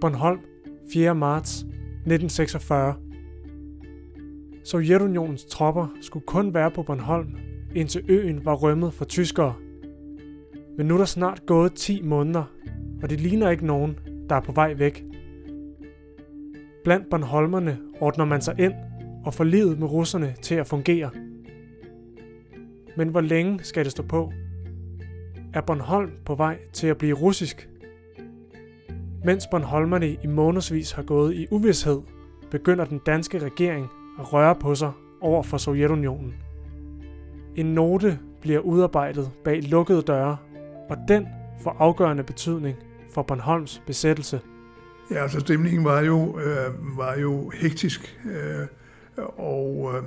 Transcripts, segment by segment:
Bornholm 4. marts 1946. Sovjetunionens tropper skulle kun være på Bornholm, indtil øen var rømmet for tyskere. Men nu er der snart gået 10 måneder, og det ligner ikke nogen, der er på vej væk. Blandt Bornholmerne ordner man sig ind og får livet med russerne til at fungere. Men hvor længe skal det stå på? Er Bornholm på vej til at blive russisk? Mens Bornholmerne i månedsvis har gået i uvidshed, begynder den danske regering at røre på sig over for Sovjetunionen. En note bliver udarbejdet bag lukkede døre, og den får afgørende betydning for Bornholms besættelse. Ja, altså stemningen var jo, øh, var jo hektisk øh, og øh,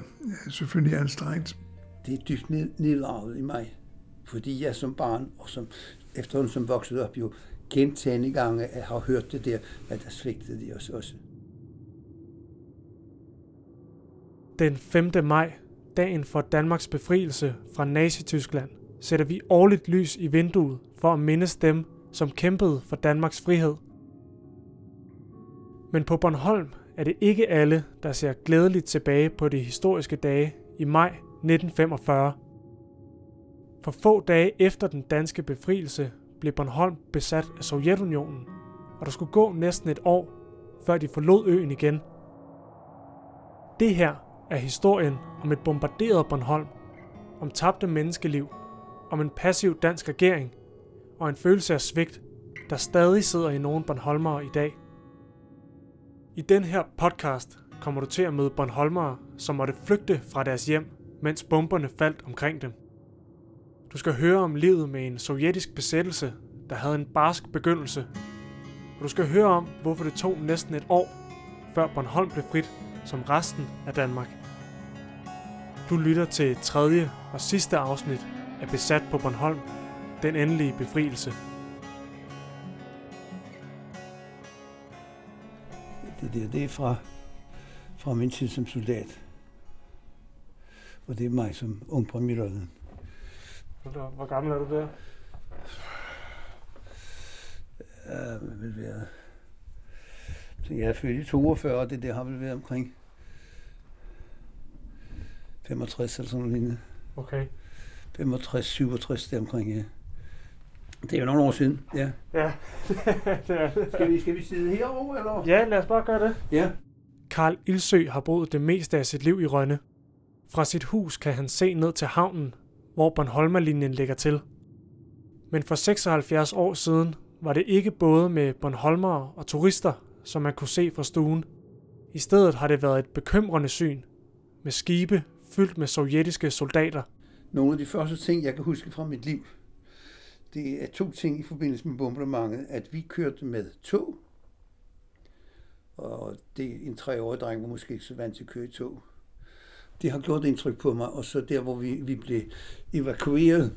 selvfølgelig anstrengt. Det er dybt nedarvet i mig, fordi jeg som barn og som efterhånden som voksede op jo gentagende gange har hørt det der, at der svigtede de os også. Den 5. maj, dagen for Danmarks befrielse fra Nazi-Tyskland, sætter vi årligt lys i vinduet for at mindes dem, som kæmpede for Danmarks frihed. Men på Bornholm er det ikke alle, der ser glædeligt tilbage på de historiske dage i maj 1945. For få dage efter den danske befrielse blev Bornholm besat af Sovjetunionen, og der skulle gå næsten et år, før de forlod øen igen. Det her er historien om et bombarderet Bornholm, om tabte menneskeliv, om en passiv dansk regering og en følelse af svigt, der stadig sidder i nogle Bornholmere i dag. I den her podcast kommer du til at møde Bornholmere, som måtte flygte fra deres hjem, mens bomberne faldt omkring dem. Du skal høre om livet med en sovjetisk besættelse, der havde en barsk begyndelse. Og du skal høre om, hvorfor det tog næsten et år, før Bornholm blev frit, som resten af Danmark. Du lytter til tredje og sidste afsnit af Besat på Bornholm, den endelige befrielse. Det der, det er fra, fra min tid som soldat. Og det er mig som ung premierløjtnant. Hvor gammel er du der? Ja, det vil være... Så jeg er født i 42, og det der har vel været omkring 65 eller sådan noget Okay. 65, 67 der omkring, ja. Det er jo nogle år siden, ja. Ja, det er det. Skal vi, skal vi sidde herovre, eller? Ja, lad os bare gøre det. Ja. Karl Ilsø har boet det meste af sit liv i Rønne. Fra sit hus kan han se ned til havnen, hvor Bornholmerlinjen ligger til. Men for 76 år siden var det ikke både med Bornholmere og turister, som man kunne se fra stuen. I stedet har det været et bekymrende syn, med skibe fyldt med sovjetiske soldater. Nogle af de første ting, jeg kan huske fra mit liv, det er to ting i forbindelse med bombardementet, at vi kørte med tog, og det en treårig dreng, var måske ikke så vant til at køre i tog. Det har gjort indtryk på mig, og så der, hvor vi, vi blev evakueret,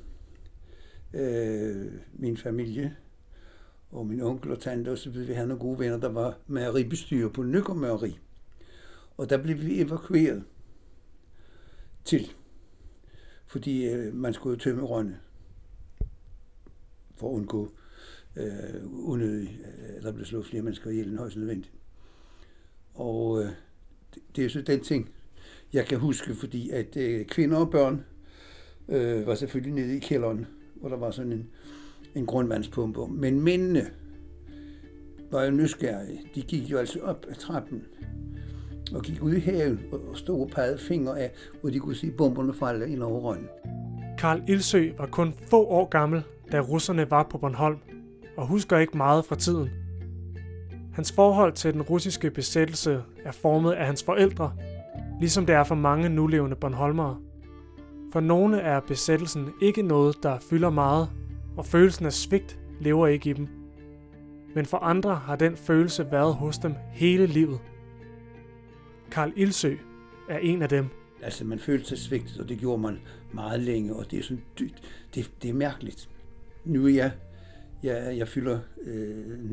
øh, min familie, og min onkel og tante og så videre. Vi havde nogle gode venner, der var mejeribestyrer på Nykkermejeri. Og der blev vi evakueret til, fordi øh, man skulle tømme Rønne for at undgå øh, unødigt, øh, der blev slået flere mennesker ihjel end højst nødvendigt. Og øh, det, det er så den ting, jeg kan huske, fordi at øh, kvinder og børn øh, var selvfølgelig nede i kælderen, hvor der var sådan en, en grundvandspumpe. Men mændene var jo nysgerrige. De gik jo altså op ad trappen og gik ud i haven og stod og pegede fingre af, hvor de kunne se bomberne falde ind over rønnen. Karl Ilsø var kun få år gammel, da russerne var på Bornholm, og husker ikke meget fra tiden. Hans forhold til den russiske besættelse er formet af hans forældre, ligesom det er for mange nulevende Bornholmere. For nogle er besættelsen ikke noget, der fylder meget, og følelsen af svigt lever ikke i dem. Men for andre har den følelse været hos dem hele livet. Karl Ilsø er en af dem. Altså, man følte sig svigtet, og det gjorde man meget længe, og det er sådan dybt. Det, det er mærkeligt. Nu er jeg, jeg, jeg fylder øh,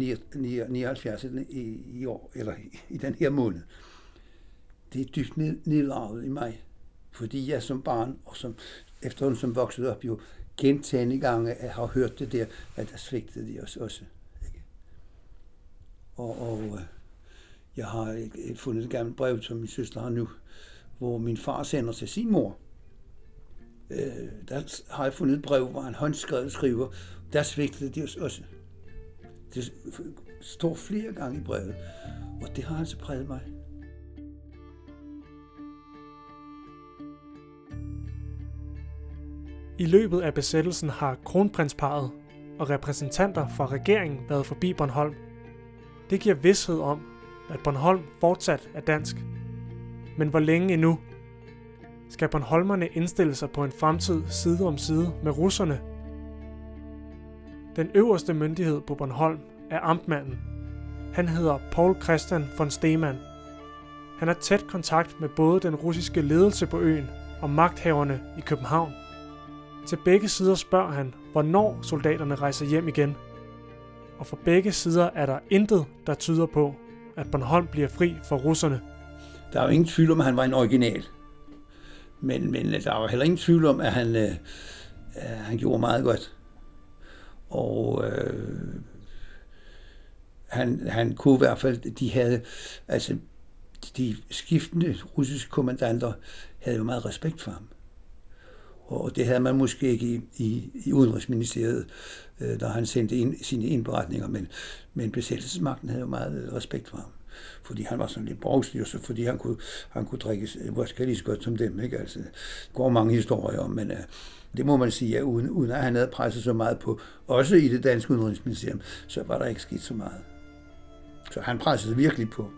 79 i, i år, eller i, i den her måned. Det er dybt nedarvet i mig, fordi jeg som barn, og som efterhånden som voksede op, jo gentagende gange har hørt det der, at der svigtede de os også. Ikke? Og, og øh, jeg har fundet et gammelt brev, som min søster har nu, hvor min far sender til sin mor. Øh, der har jeg fundet et brev, hvor han håndskrevet skriver, der svigtede de os også. Det står flere gange i brevet, og det har altså præget mig. I løbet af besættelsen har kronprinsparet og repræsentanter fra regeringen været forbi Bornholm. Det giver vidshed om, at Bornholm fortsat er dansk. Men hvor længe endnu? Skal Bornholmerne indstille sig på en fremtid side om side med russerne? Den øverste myndighed på Bornholm er amtmanden. Han hedder Paul Christian von Stemann. Han har tæt kontakt med både den russiske ledelse på øen og magthaverne i København. Til begge sider spørger han, hvornår soldaterne rejser hjem igen. Og for begge sider er der intet, der tyder på, at Bornholm bliver fri for russerne. Der er jo ingen tvivl om, at han var en original. Men, men øh, der var heller ingen tvivl om, at han, øh, han gjorde meget godt. Og øh, han, han kunne i hvert fald, de havde, altså de skiftende russiske kommandanter havde jo meget respekt for ham. Og det havde man måske ikke i, i, i Udenrigsministeriet, øh, da han sendte ind, sine indberetninger, men, men besættelsesmagten havde jo meget respekt for ham. Fordi han var sådan lidt borgstyr, så fordi han kunne, han kunne drikke øh, vodka lige så godt som dem. Ikke? Altså, der går mange historier om, men øh, det må man sige, at uden, uden at han havde presset så meget på, også i det danske udenrigsministerium, så var der ikke sket så meget. Så han pressede virkelig på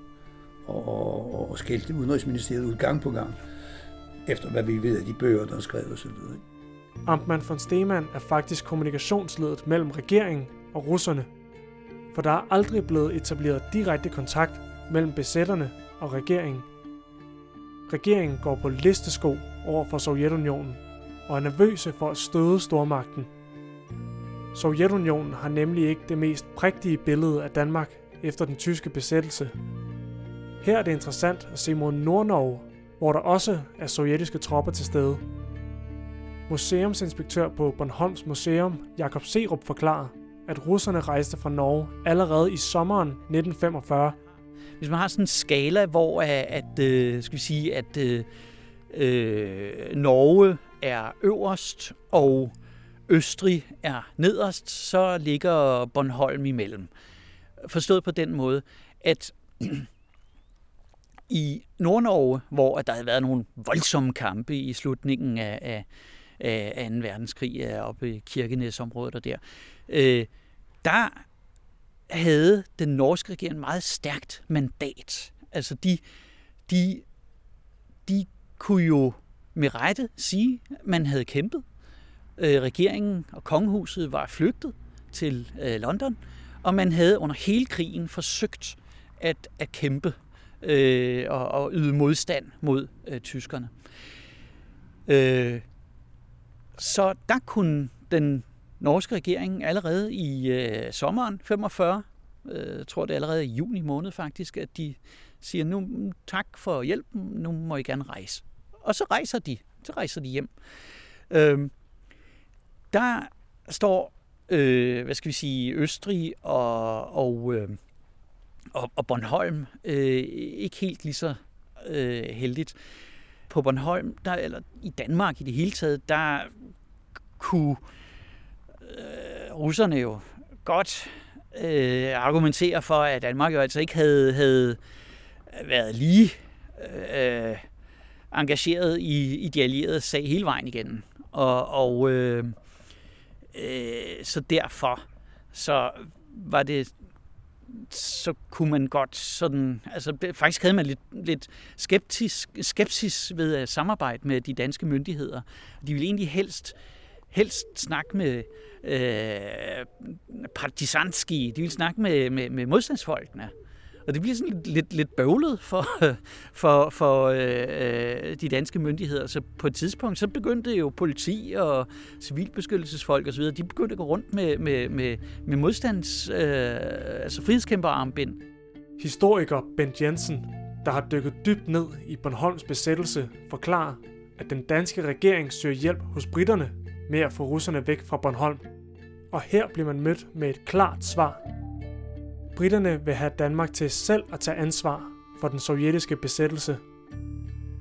og, og, og skældte udenrigsministeriet ud gang på gang efter hvad vi ved af de bøger, der er skrevet osv. Amtmann von Stemann er faktisk kommunikationsledet mellem regeringen og russerne, for der er aldrig blevet etableret direkte kontakt mellem besætterne og regeringen. Regeringen går på listesko over for Sovjetunionen og er nervøse for at støde stormagten. Sovjetunionen har nemlig ikke det mest prægtige billede af Danmark efter den tyske besættelse. Her er det interessant at se mod Nordnorge hvor der også er sovjetiske tropper til stede. Museumsinspektør på Bornholms Museum, Jakob Serup, forklarer, at russerne rejste fra Norge allerede i sommeren 1945. Hvis man har sådan en skala, hvor at, at øh, skal vi sige, at øh, øh, Norge er øverst, og Østrig er nederst, så ligger Bornholm imellem. Forstået på den måde, at i Nordnorge, hvor der havde været nogle voldsomme kampe i slutningen af, af, af 2. verdenskrig oppe i Kirkenesområdet og der, øh, der havde den norske regering meget stærkt mandat. Altså de, de, de kunne jo med rette sige, at man havde kæmpet. Øh, regeringen og kongehuset var flygtet til øh, London, og man havde under hele krigen forsøgt at, at kæmpe øh, og, og yde modstand mod øh, tyskerne. Øh, så der kunne den norske regering allerede i øh, sommeren 45, øh, jeg tror det er allerede i juni måned faktisk, at de siger, nu mm, tak for hjælpen, nu må I gerne rejse. Og så rejser de, så rejser de hjem. Øh, der står, øh, hvad skal vi sige, Østrig og, og øh, og, og Bornholm øh, ikke helt lige så øh, heldigt. På Bornholm, der, eller i Danmark i det hele taget, der kunne øh, russerne jo godt øh, argumentere for, at Danmark jo altså ikke havde, havde været lige øh, engageret i, i de allierede sag hele vejen igennem. Og, og øh, øh, så derfor så var det så kunne man godt sådan, altså faktisk havde man lidt, lidt skeptisk, skepsis ved at samarbejde med de danske myndigheder. De ville egentlig helst, helst snakke med øh, partisanski, de ville snakke med, med, med modstandsfolkene. Og det bliver sådan lidt, lidt, lidt bøvlet for, for, for øh, øh, de danske myndigheder. Så på et tidspunkt, så begyndte jo politi og civilbeskyttelsesfolk osv., de begyndte at gå rundt med, med, med, med modstands, øh, altså frihedskæmperarmbind. Historiker Bent Jensen, der har dykket dybt ned i Bornholms besættelse, forklarer, at den danske regering søger hjælp hos britterne med at få russerne væk fra Bornholm. Og her bliver man mødt med et klart svar Britterne vil have Danmark til selv at tage ansvar for den sovjetiske besættelse.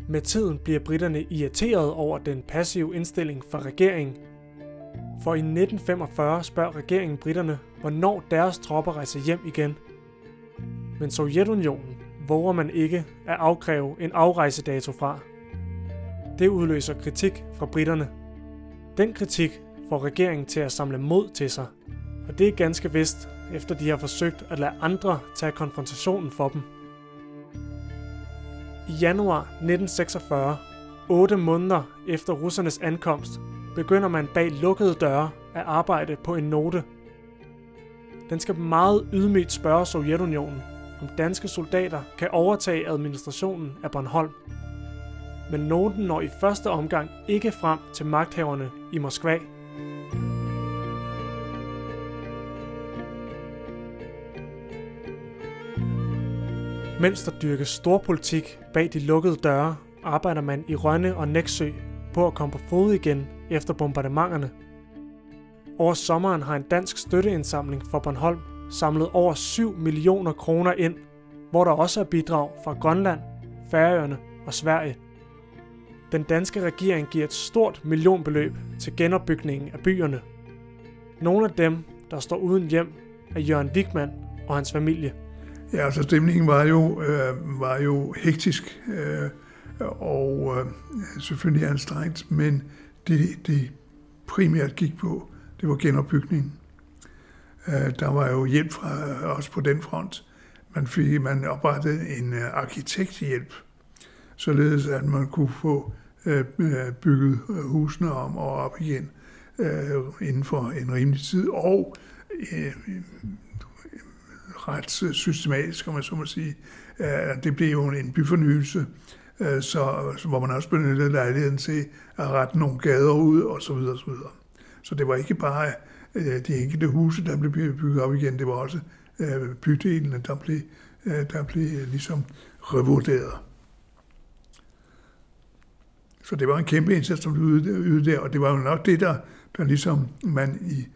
Med tiden bliver britterne irriteret over den passive indstilling fra regeringen. For i 1945 spørger regeringen britterne, hvornår deres tropper rejser hjem igen. Men Sovjetunionen våger man ikke at afkræve en afrejsedato fra. Det udløser kritik fra britterne. Den kritik får regeringen til at samle mod til sig, og det er ganske vist, efter de har forsøgt at lade andre tage konfrontationen for dem. I januar 1946, otte måneder efter russernes ankomst, begynder man bag lukkede døre at arbejde på en note. Den skal meget ydmygt spørge Sovjetunionen, om danske soldater kan overtage administrationen af Bornholm. Men noten når i første omgang ikke frem til magthaverne i Moskva. Mens der dyrkes storpolitik bag de lukkede døre, arbejder man i Rønne og Næksø på at komme på fod igen efter bombardementerne. Over sommeren har en dansk støtteindsamling for Bornholm samlet over 7 millioner kroner ind, hvor der også er bidrag fra Grønland, Færøerne og Sverige. Den danske regering giver et stort millionbeløb til genopbygningen af byerne. Nogle af dem, der står uden hjem, er Jørgen Wigman og hans familie. Ja, altså stemningen var jo, øh, var jo hektisk øh, og øh, selvfølgelig anstrengt, men det, det primært gik på, det var genopbygningen. Øh, der var jo hjælp fra øh, os på den front. Man fik man oprettede en øh, arkitekthjælp, således at man kunne få øh, øh bygget øh, husene om og op igen inden for en rimelig tid, og ret systematisk, om man så må sige. Øh, det blev jo en byfornyelse, øh, så, hvor man også benyttede lejligheden til at rette nogle gader ud, og så videre, og så videre. Så det var ikke bare øh, de enkelte huse, der blev bygget op igen, det var også bydelene, der blev, der blev ligesom revurderet. Så det var en kæmpe indsats, som blev ydet der, og det var jo nok det, der, der ligesom man i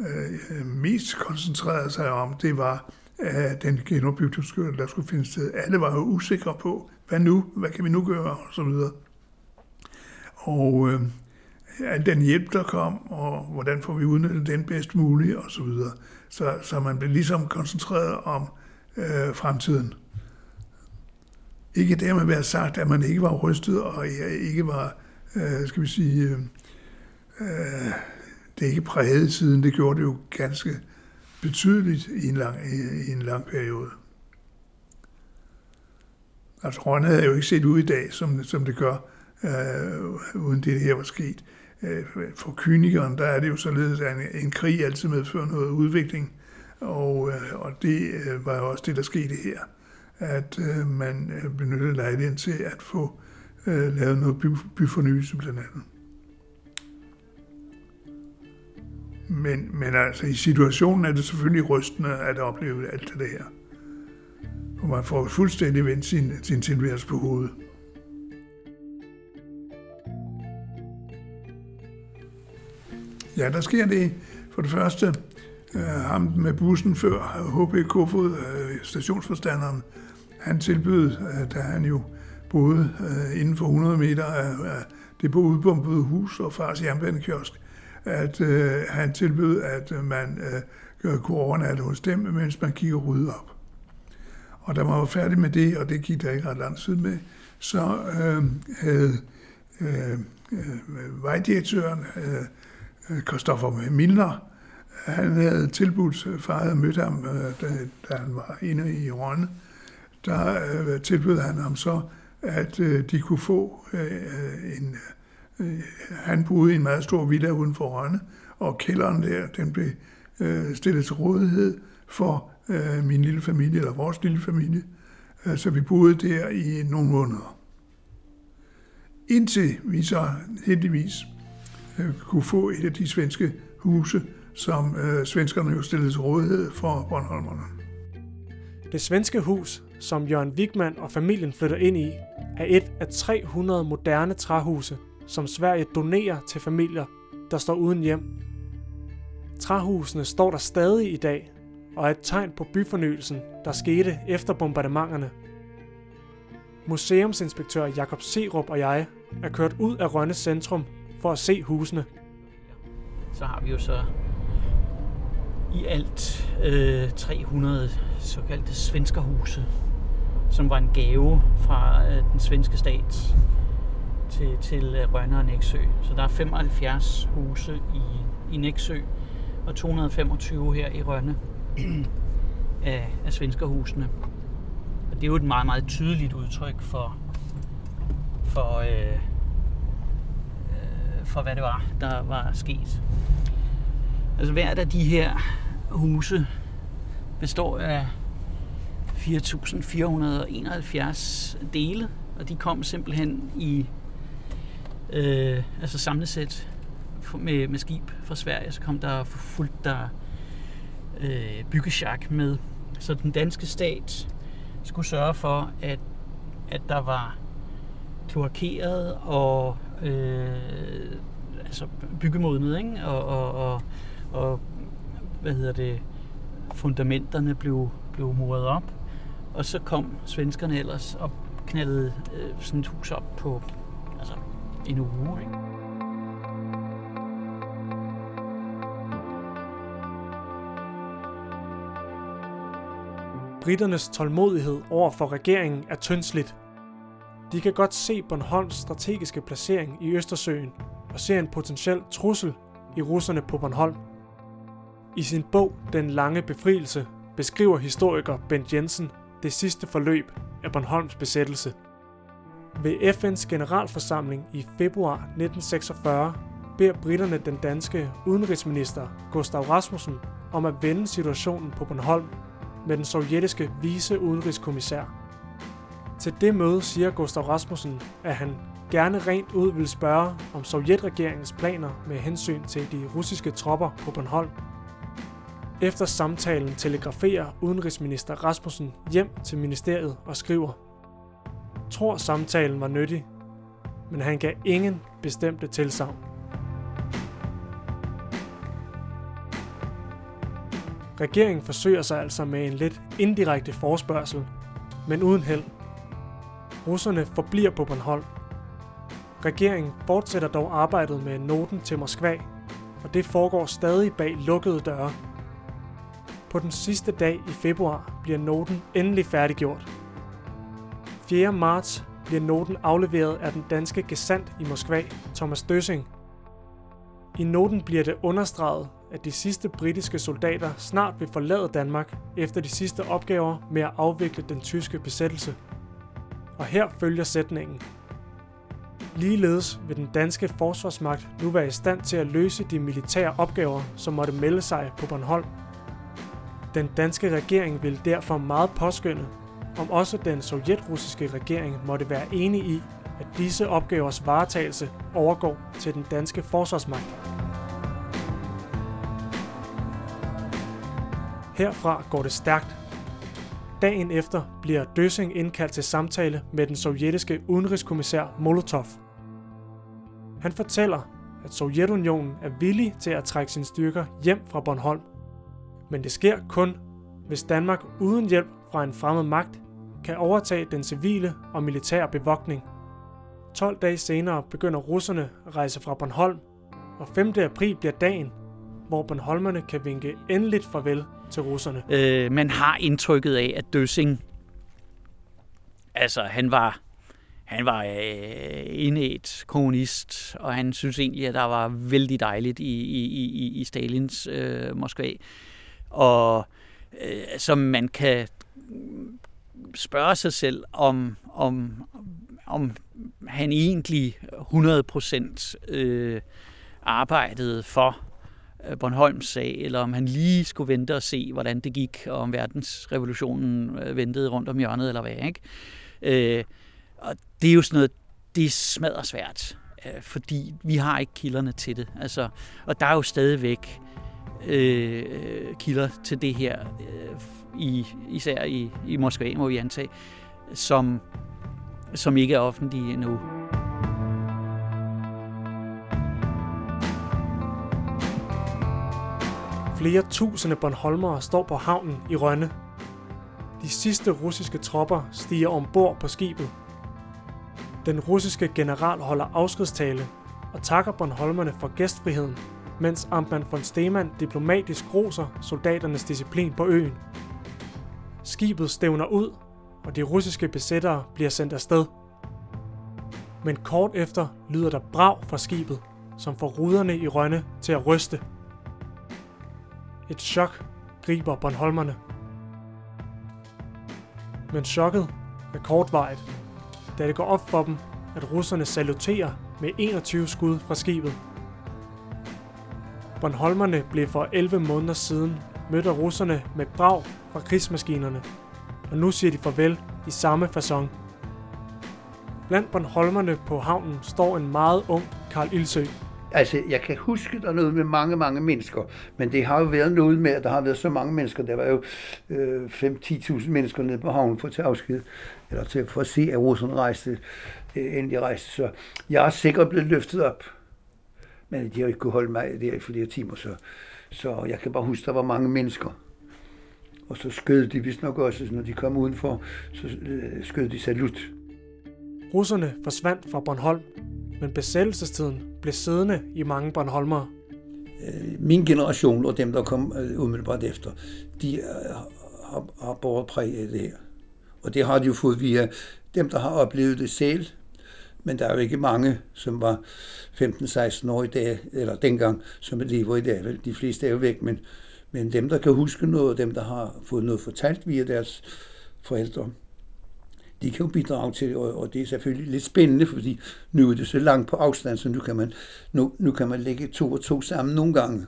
øh, mest koncentrerede sig om, det var øh, den genopbygningsskøn, der skulle finde sted. Alle var jo usikre på, hvad nu, hvad kan vi nu gøre, og så videre. Og øh, al den hjælp, der kom, og hvordan får vi udnyttet den bedst muligt, og så videre. Så, så man blev ligesom koncentreret om øh, fremtiden. Ikke dermed være sagt, at man ikke var rystet, og ikke var, øh, skal vi sige, øh, øh det ikke præget siden. Det gjorde det jo ganske betydeligt i en lang, i, i en lang periode. Altså Rønne havde jo ikke set ud i dag, som, som det gør, øh, uden det her var sket. Øh, for kynikeren, der er det jo således, at en, en krig altid medfører noget udvikling, og, øh, og det øh, var jo også det, der skete her, at øh, man øh, benyttede lejligheden til at få øh, lavet noget by, byfornyelse blandt andet. Men, men altså i situationen er det selvfølgelig rystende at opleve alt det her. Og man får fuldstændig vendt sin, sin tilværelse på hovedet. Ja, der sker det for det første. Øh, ham med bussen før, H.P. Kofod, øh, stationsforstanderen, han tilbød, øh, da han jo boede øh, inden for 100 meter af, af det på udbumpede hus og fars jernbanekiosk, at øh, han tilbød, at øh, man øh, kunne overnatte hos dem, mens man kigger rydde op. Og da man var færdig med det, og det gik der ikke ret lang tid med, så øh, havde øh, øh, vejdirektøren øh, Christoffer Milner, han havde tilbudt, øh, far havde mødt ham, øh, da, da han var inde i Rønne, der øh, tilbød han ham så, at øh, de kunne få øh, en... Øh, han boede i en meget stor villa uden for Rønne, og kælderen der, den blev øh, stillet til rådighed for øh, min lille familie, eller vores lille familie. Så vi boede der i nogle måneder. Indtil vi så heldigvis Øh, kunne få et af de svenske huse, som øh, svenskerne jo stillede til rådighed for Bornholmerne. Det svenske hus, som Jørgen Wigman og familien flytter ind i, er et af 300 moderne træhuse, som Sverige donerer til familier, der står uden hjem. Træhusene står der stadig i dag, og er et tegn på byfornyelsen, der skete efter bombardementerne. Museumsinspektør Jakob Serup og jeg er kørt ud af Rønne centrum for at se husene. Så har vi jo så i alt øh, 300 såkaldte svenskerhuse, som var en gave fra øh, den svenske stat til, til øh, Rønne og Næksø. Så der er 75 huse i, i Næksø og 225 her i Rønne af, af svenskerhusene. Og det er jo et meget, meget tydeligt udtryk for, for, øh, øh, for hvad det var, der var sket. Altså hvert af de her huse består af 4.471 dele, og de kom simpelthen i øh, altså samlet set med, med skib fra Sverige, så kom der fuldt der øh, byggesjak med. Så den danske stat skulle sørge for, at, at der var kloakeret og øh, altså byggemodnet, ikke? Og, og, og, og hvad hedder det, fundamenterne blev, blev muret op. Og så kom svenskerne ellers og knaldede øh, sådan et hus op på en uge. Ikke? Britternes tålmodighed over for regeringen er tyndsligt. De kan godt se Bornholms strategiske placering i Østersøen og ser en potentiel trussel i russerne på Bornholm. I sin bog Den lange befrielse beskriver historiker Bent Jensen det sidste forløb af Bornholms besættelse. Ved FN's generalforsamling i februar 1946 beder britterne den danske udenrigsminister Gustav Rasmussen om at vende situationen på Bornholm med den sovjetiske vice udenrigskommissær. Til det møde siger Gustav Rasmussen, at han gerne rent ud vil spørge om sovjetregeringens planer med hensyn til de russiske tropper på Bornholm. Efter samtalen telegraferer udenrigsminister Rasmussen hjem til ministeriet og skriver, tror samtalen var nyttig, men han gav ingen bestemte tilsavn. Regeringen forsøger sig altså med en lidt indirekte forspørgsel, men uden held. Russerne forbliver på Bornholm. Regeringen fortsætter dog arbejdet med noten til Moskva, og det foregår stadig bag lukkede døre. På den sidste dag i februar bliver noten endelig færdiggjort. 4. marts bliver noten afleveret af den danske gesandt i Moskva, Thomas Døssing. I noten bliver det understreget, at de sidste britiske soldater snart vil forlade Danmark efter de sidste opgaver med at afvikle den tyske besættelse. Og her følger sætningen. Ligeledes vil den danske forsvarsmagt nu være i stand til at løse de militære opgaver, som måtte melde sig på Bornholm. Den danske regering vil derfor meget påskynde, om også den sovjetrussiske regering måtte være enig i, at disse opgavers varetagelse overgår til den danske forsvarsmagt. Herfra går det stærkt. Dagen efter bliver Døsing indkaldt til samtale med den sovjetiske udenrigskommissær Molotov. Han fortæller, at Sovjetunionen er villig til at trække sine styrker hjem fra Bornholm. Men det sker kun, hvis Danmark uden hjælp fra en fremmed magt kan overtage den civile og militære bevogtning. 12 dage senere begynder russerne at rejse fra Bornholm, og 5. april bliver dagen, hvor Bornholmerne kan vinke endeligt farvel til russerne. Øh, man har indtrykket af, at Døsing, altså han var, han var øh, indet kommunist, og han synes egentlig, at der var vældig dejligt i, i, i, i Stalins øh, Moskva. Og øh, som man kan spørge sig selv, om, om, om han egentlig 100% øh, arbejdede for øh, Bornholms sag, eller om han lige skulle vente og se, hvordan det gik, og om verdensrevolutionen øh, ventede rundt om hjørnet, eller hvad, ikke? Øh, og det er jo sådan noget, det er svært, øh, fordi vi har ikke kilderne til det. Altså, og der er jo stadigvæk øh, øh kilder til det her, øh, i, især i, i Moskva, må vi antage, som, som ikke er offentlige endnu. Flere tusinde Bornholmere står på havnen i Rønne. De sidste russiske tropper stiger ombord på skibet. Den russiske general holder afskedstale og takker Bornholmerne for gæstfriheden, mens Amtmann von Stemann diplomatisk roser soldaternes disciplin på øen. Skibet stævner ud, og de russiske besættere bliver sendt afsted. Men kort efter lyder der brag fra skibet, som får ruderne i Rønne til at ryste. Et chok griber Bornholmerne. Men chokket er kortvarigt, da det går op for dem, at russerne saluterer med 21 skud fra skibet. Bornholmerne blev for 11 måneder siden mødte russerne med brag fra krigsmaskinerne, og nu siger de farvel i samme façon. Blandt Bornholmerne på havnen står en meget ung Karl Ilsø. Altså, jeg kan huske, der er noget med mange, mange mennesker, men det har jo været noget med, at der har været så mange mennesker. Der var jo øh, 5-10.000 mennesker nede på havnen for at tage afsked, eller til, for at se, at russerne rejste, øh, inden de rejste. Så jeg er sikkert blevet løftet op, men de har ikke kunne holde mig der i flere timer, så, så jeg kan bare huske, der var mange mennesker. Og så skød de vist nok også, når de kom udenfor, så øh, skød de salut. Russerne forsvandt fra Bornholm, men besættelsestiden blev siddende i mange Bornholmere. Øh, min generation og dem, der kom øh, umiddelbart efter, de har, har båret præg af det her. Og det har de jo fået via dem, der har oplevet det selv, men der er jo ikke mange, som var 15-16 år i dag, eller dengang, som lever i dag. Vel? De fleste er jo væk, men, men dem, der kan huske noget, dem, der har fået noget fortalt via deres forældre, de kan jo bidrage til, og, og det er selvfølgelig lidt spændende, fordi nu er det så langt på afstand, så nu kan man, nu, nu kan man lægge to og to sammen nogle gange.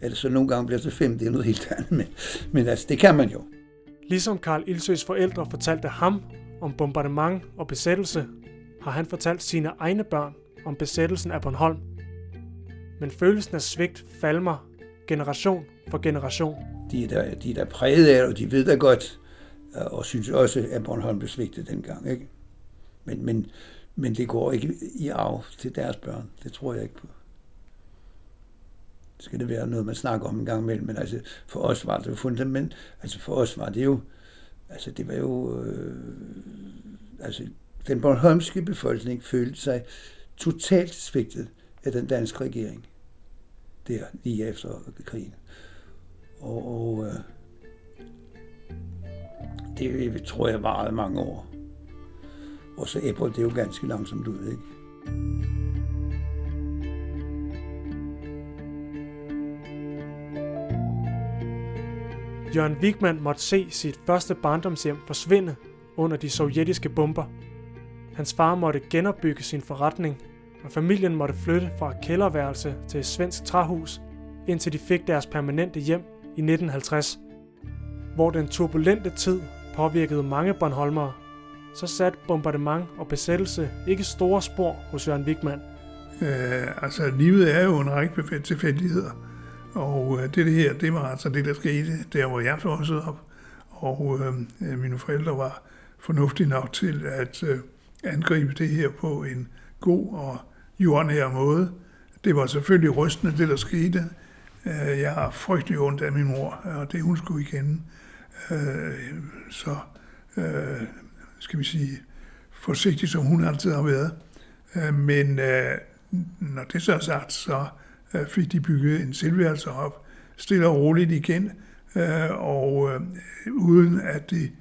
Eller så nogle gange bliver det fem, det er noget helt andet, men, men altså, det kan man jo. Ligesom Karl Ilsøs forældre fortalte ham om bombardement og besættelse, har han fortalt sine egne børn om besættelsen af Bornholm. Men følelsen af svigt falmer generation for generation. De er der, de er der præget af og de ved da godt, øh, og synes også, at Bornholm blev svigtet dengang. Ikke? Men, men, men det går ikke i arv til deres børn. Det tror jeg ikke på. Skal det være noget, man snakker om en gang imellem, men altså, for os var det jo fundament. Altså for os var det jo, altså det var jo, øh, altså den bornholmske befolkning følte sig totalt svigtet af den danske regering. Der, lige efter krigen. Og, og øh, det tror jeg varede mange år. Og så æbber det jo ganske langsomt ud, ikke? Jørgen Wigman måtte se sit første barndomshjem forsvinde under de sovjetiske bomber. Hans far måtte genopbygge sin forretning, og familien måtte flytte fra et kælderværelse til et svensk træhus, indtil de fik deres permanente hjem i 1950. Hvor den turbulente tid påvirkede mange Bornholmere, så satte bombardement og besættelse ikke store spor hos Jørgen Wigman. Øh, altså, livet er jo en række tilfældigheder. Og øh, det her, det var altså det, der skete, der hvor jeg voksede op. Og øh, øh mine forældre var fornuftige nok til at øh, angribe det her på en god og jordnær måde. Det var selvfølgelig rystende, det der skete. Øh, jeg har frygtelig ondt af min mor, og det hun skulle igen. Øh, så øh, skal vi sige, forsigtig som hun altid har været. Men når det så er sagt, så fik de bygget en selvværelse op, stille og roligt igen, og uden at det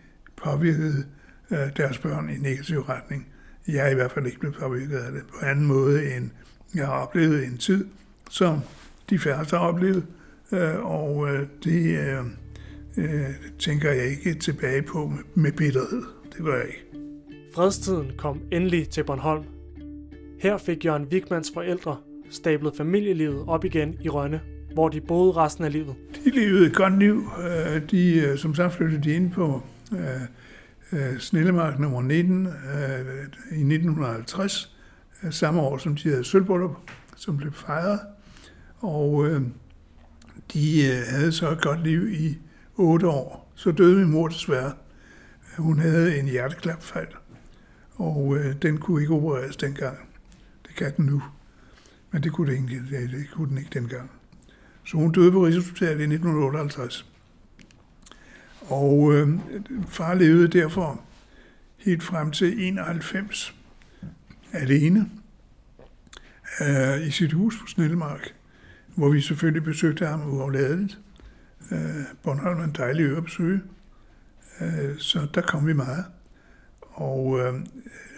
påvirkede deres børn i negativ retning. Jeg er i hvert fald ikke blevet påvirket af det på anden måde, end jeg har oplevet en tid, som de færreste har oplevet, øh, og øh, det øh, øh, tænker jeg ikke tilbage på med, bitterhed. Det gør jeg ikke. Fredstiden kom endelig til Bornholm. Her fik Jørgen Wigmans forældre stablet familielivet op igen i Rønne, hvor de boede resten af livet. De levede et godt liv. Øh, de, øh, som sagt flyttede de ind på øh, Snillemark nummer 19 øh, i 1950, øh, samme år som de havde sølvbryllup, som blev fejret. Og øh, de havde så et godt liv i otte år. Så døde min mor desværre. Hun havde en hjerteklapfald, og øh, den kunne ikke opereres dengang. Det kan den nu. Men det kunne, det, ikke, det, det kunne den ikke dengang. Så hun døde på Rigshospitalet i 1958. Og øh, far levede derfor helt frem til 91 alene øh, i sit hus på Snellemark, hvor vi selvfølgelig besøgte ham uafladeligt. Øh, Bornholm er en dejlig ø at besøge, øh, så der kom vi meget. Og øh,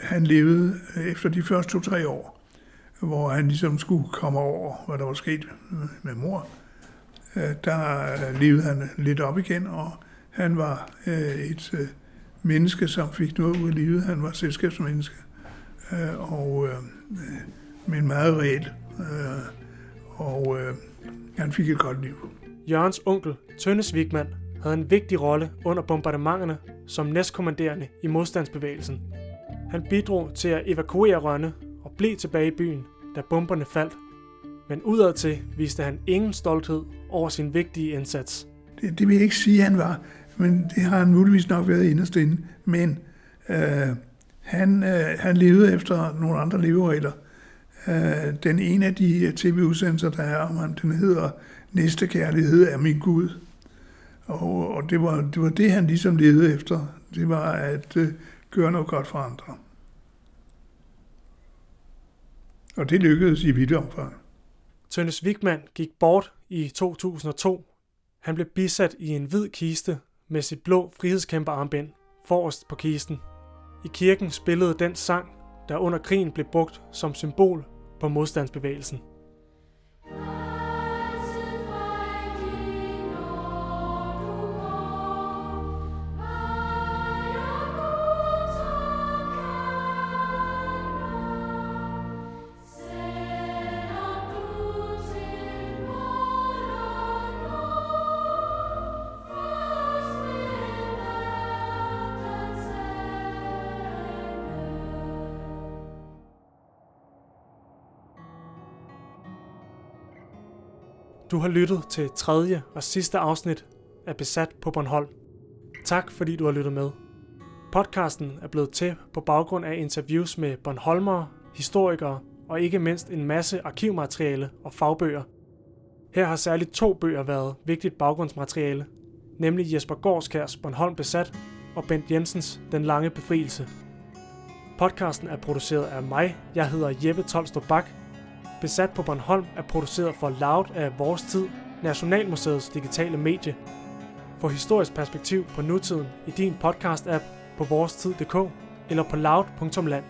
han levede øh, efter de første to-tre år, hvor han ligesom skulle komme over, hvad der var sket med mor. Øh, der øh, levede han lidt op igen, og han var øh, et øh, menneske, som fik noget ud af livet. Han var selskabsmenneske, øh, og øh, men meget reelt. Øh, og øh, han fik et godt liv. Jørgens onkel, Tønnes Vigman, havde en vigtig rolle under bombardementerne som næstkommanderende i modstandsbevægelsen. Han bidrog til at evakuere Rønne og blev tilbage i byen, da bomberne faldt. Men udadtil viste han ingen stolthed over sin vigtige indsats. Det, det vil jeg ikke sige, at han var, men det har han muligvis nok været inderst inde. Men øh, han, øh, han levede efter nogle andre leveregler. Øh, den ene af de tv-udsendelser, der er om ham, den hedder Næste kærlighed er min Gud. Og, og det, var, det var det, han ligesom levede efter. Det var at øh, gøre noget godt for andre. Og det lykkedes i vidt omfang. Tønnes Wigman gik bort i 2002. Han blev bisat i en hvid kiste med sit blå frihedskæmperarmbind forrest på kisten. I kirken spillede den sang, der under krigen blev brugt som symbol på modstandsbevægelsen. Du har lyttet til tredje og sidste afsnit af Besat på Bornholm. Tak fordi du har lyttet med. Podcasten er blevet til på baggrund af interviews med Bornholmere, historikere og ikke mindst en masse arkivmateriale og fagbøger. Her har særligt to bøger været vigtigt baggrundsmateriale, nemlig Jesper Gårdskærs Bornholm Besat og Bent Jensens Den Lange Befrielse. Podcasten er produceret af mig. Jeg hedder Jeppe Tolstrup Bak, Besat på Bornholm er produceret for Loud af Vores Tid, Nationalmuseets digitale medie. Få historisk perspektiv på nutiden i din podcast-app på vorestid.dk eller på loud.land.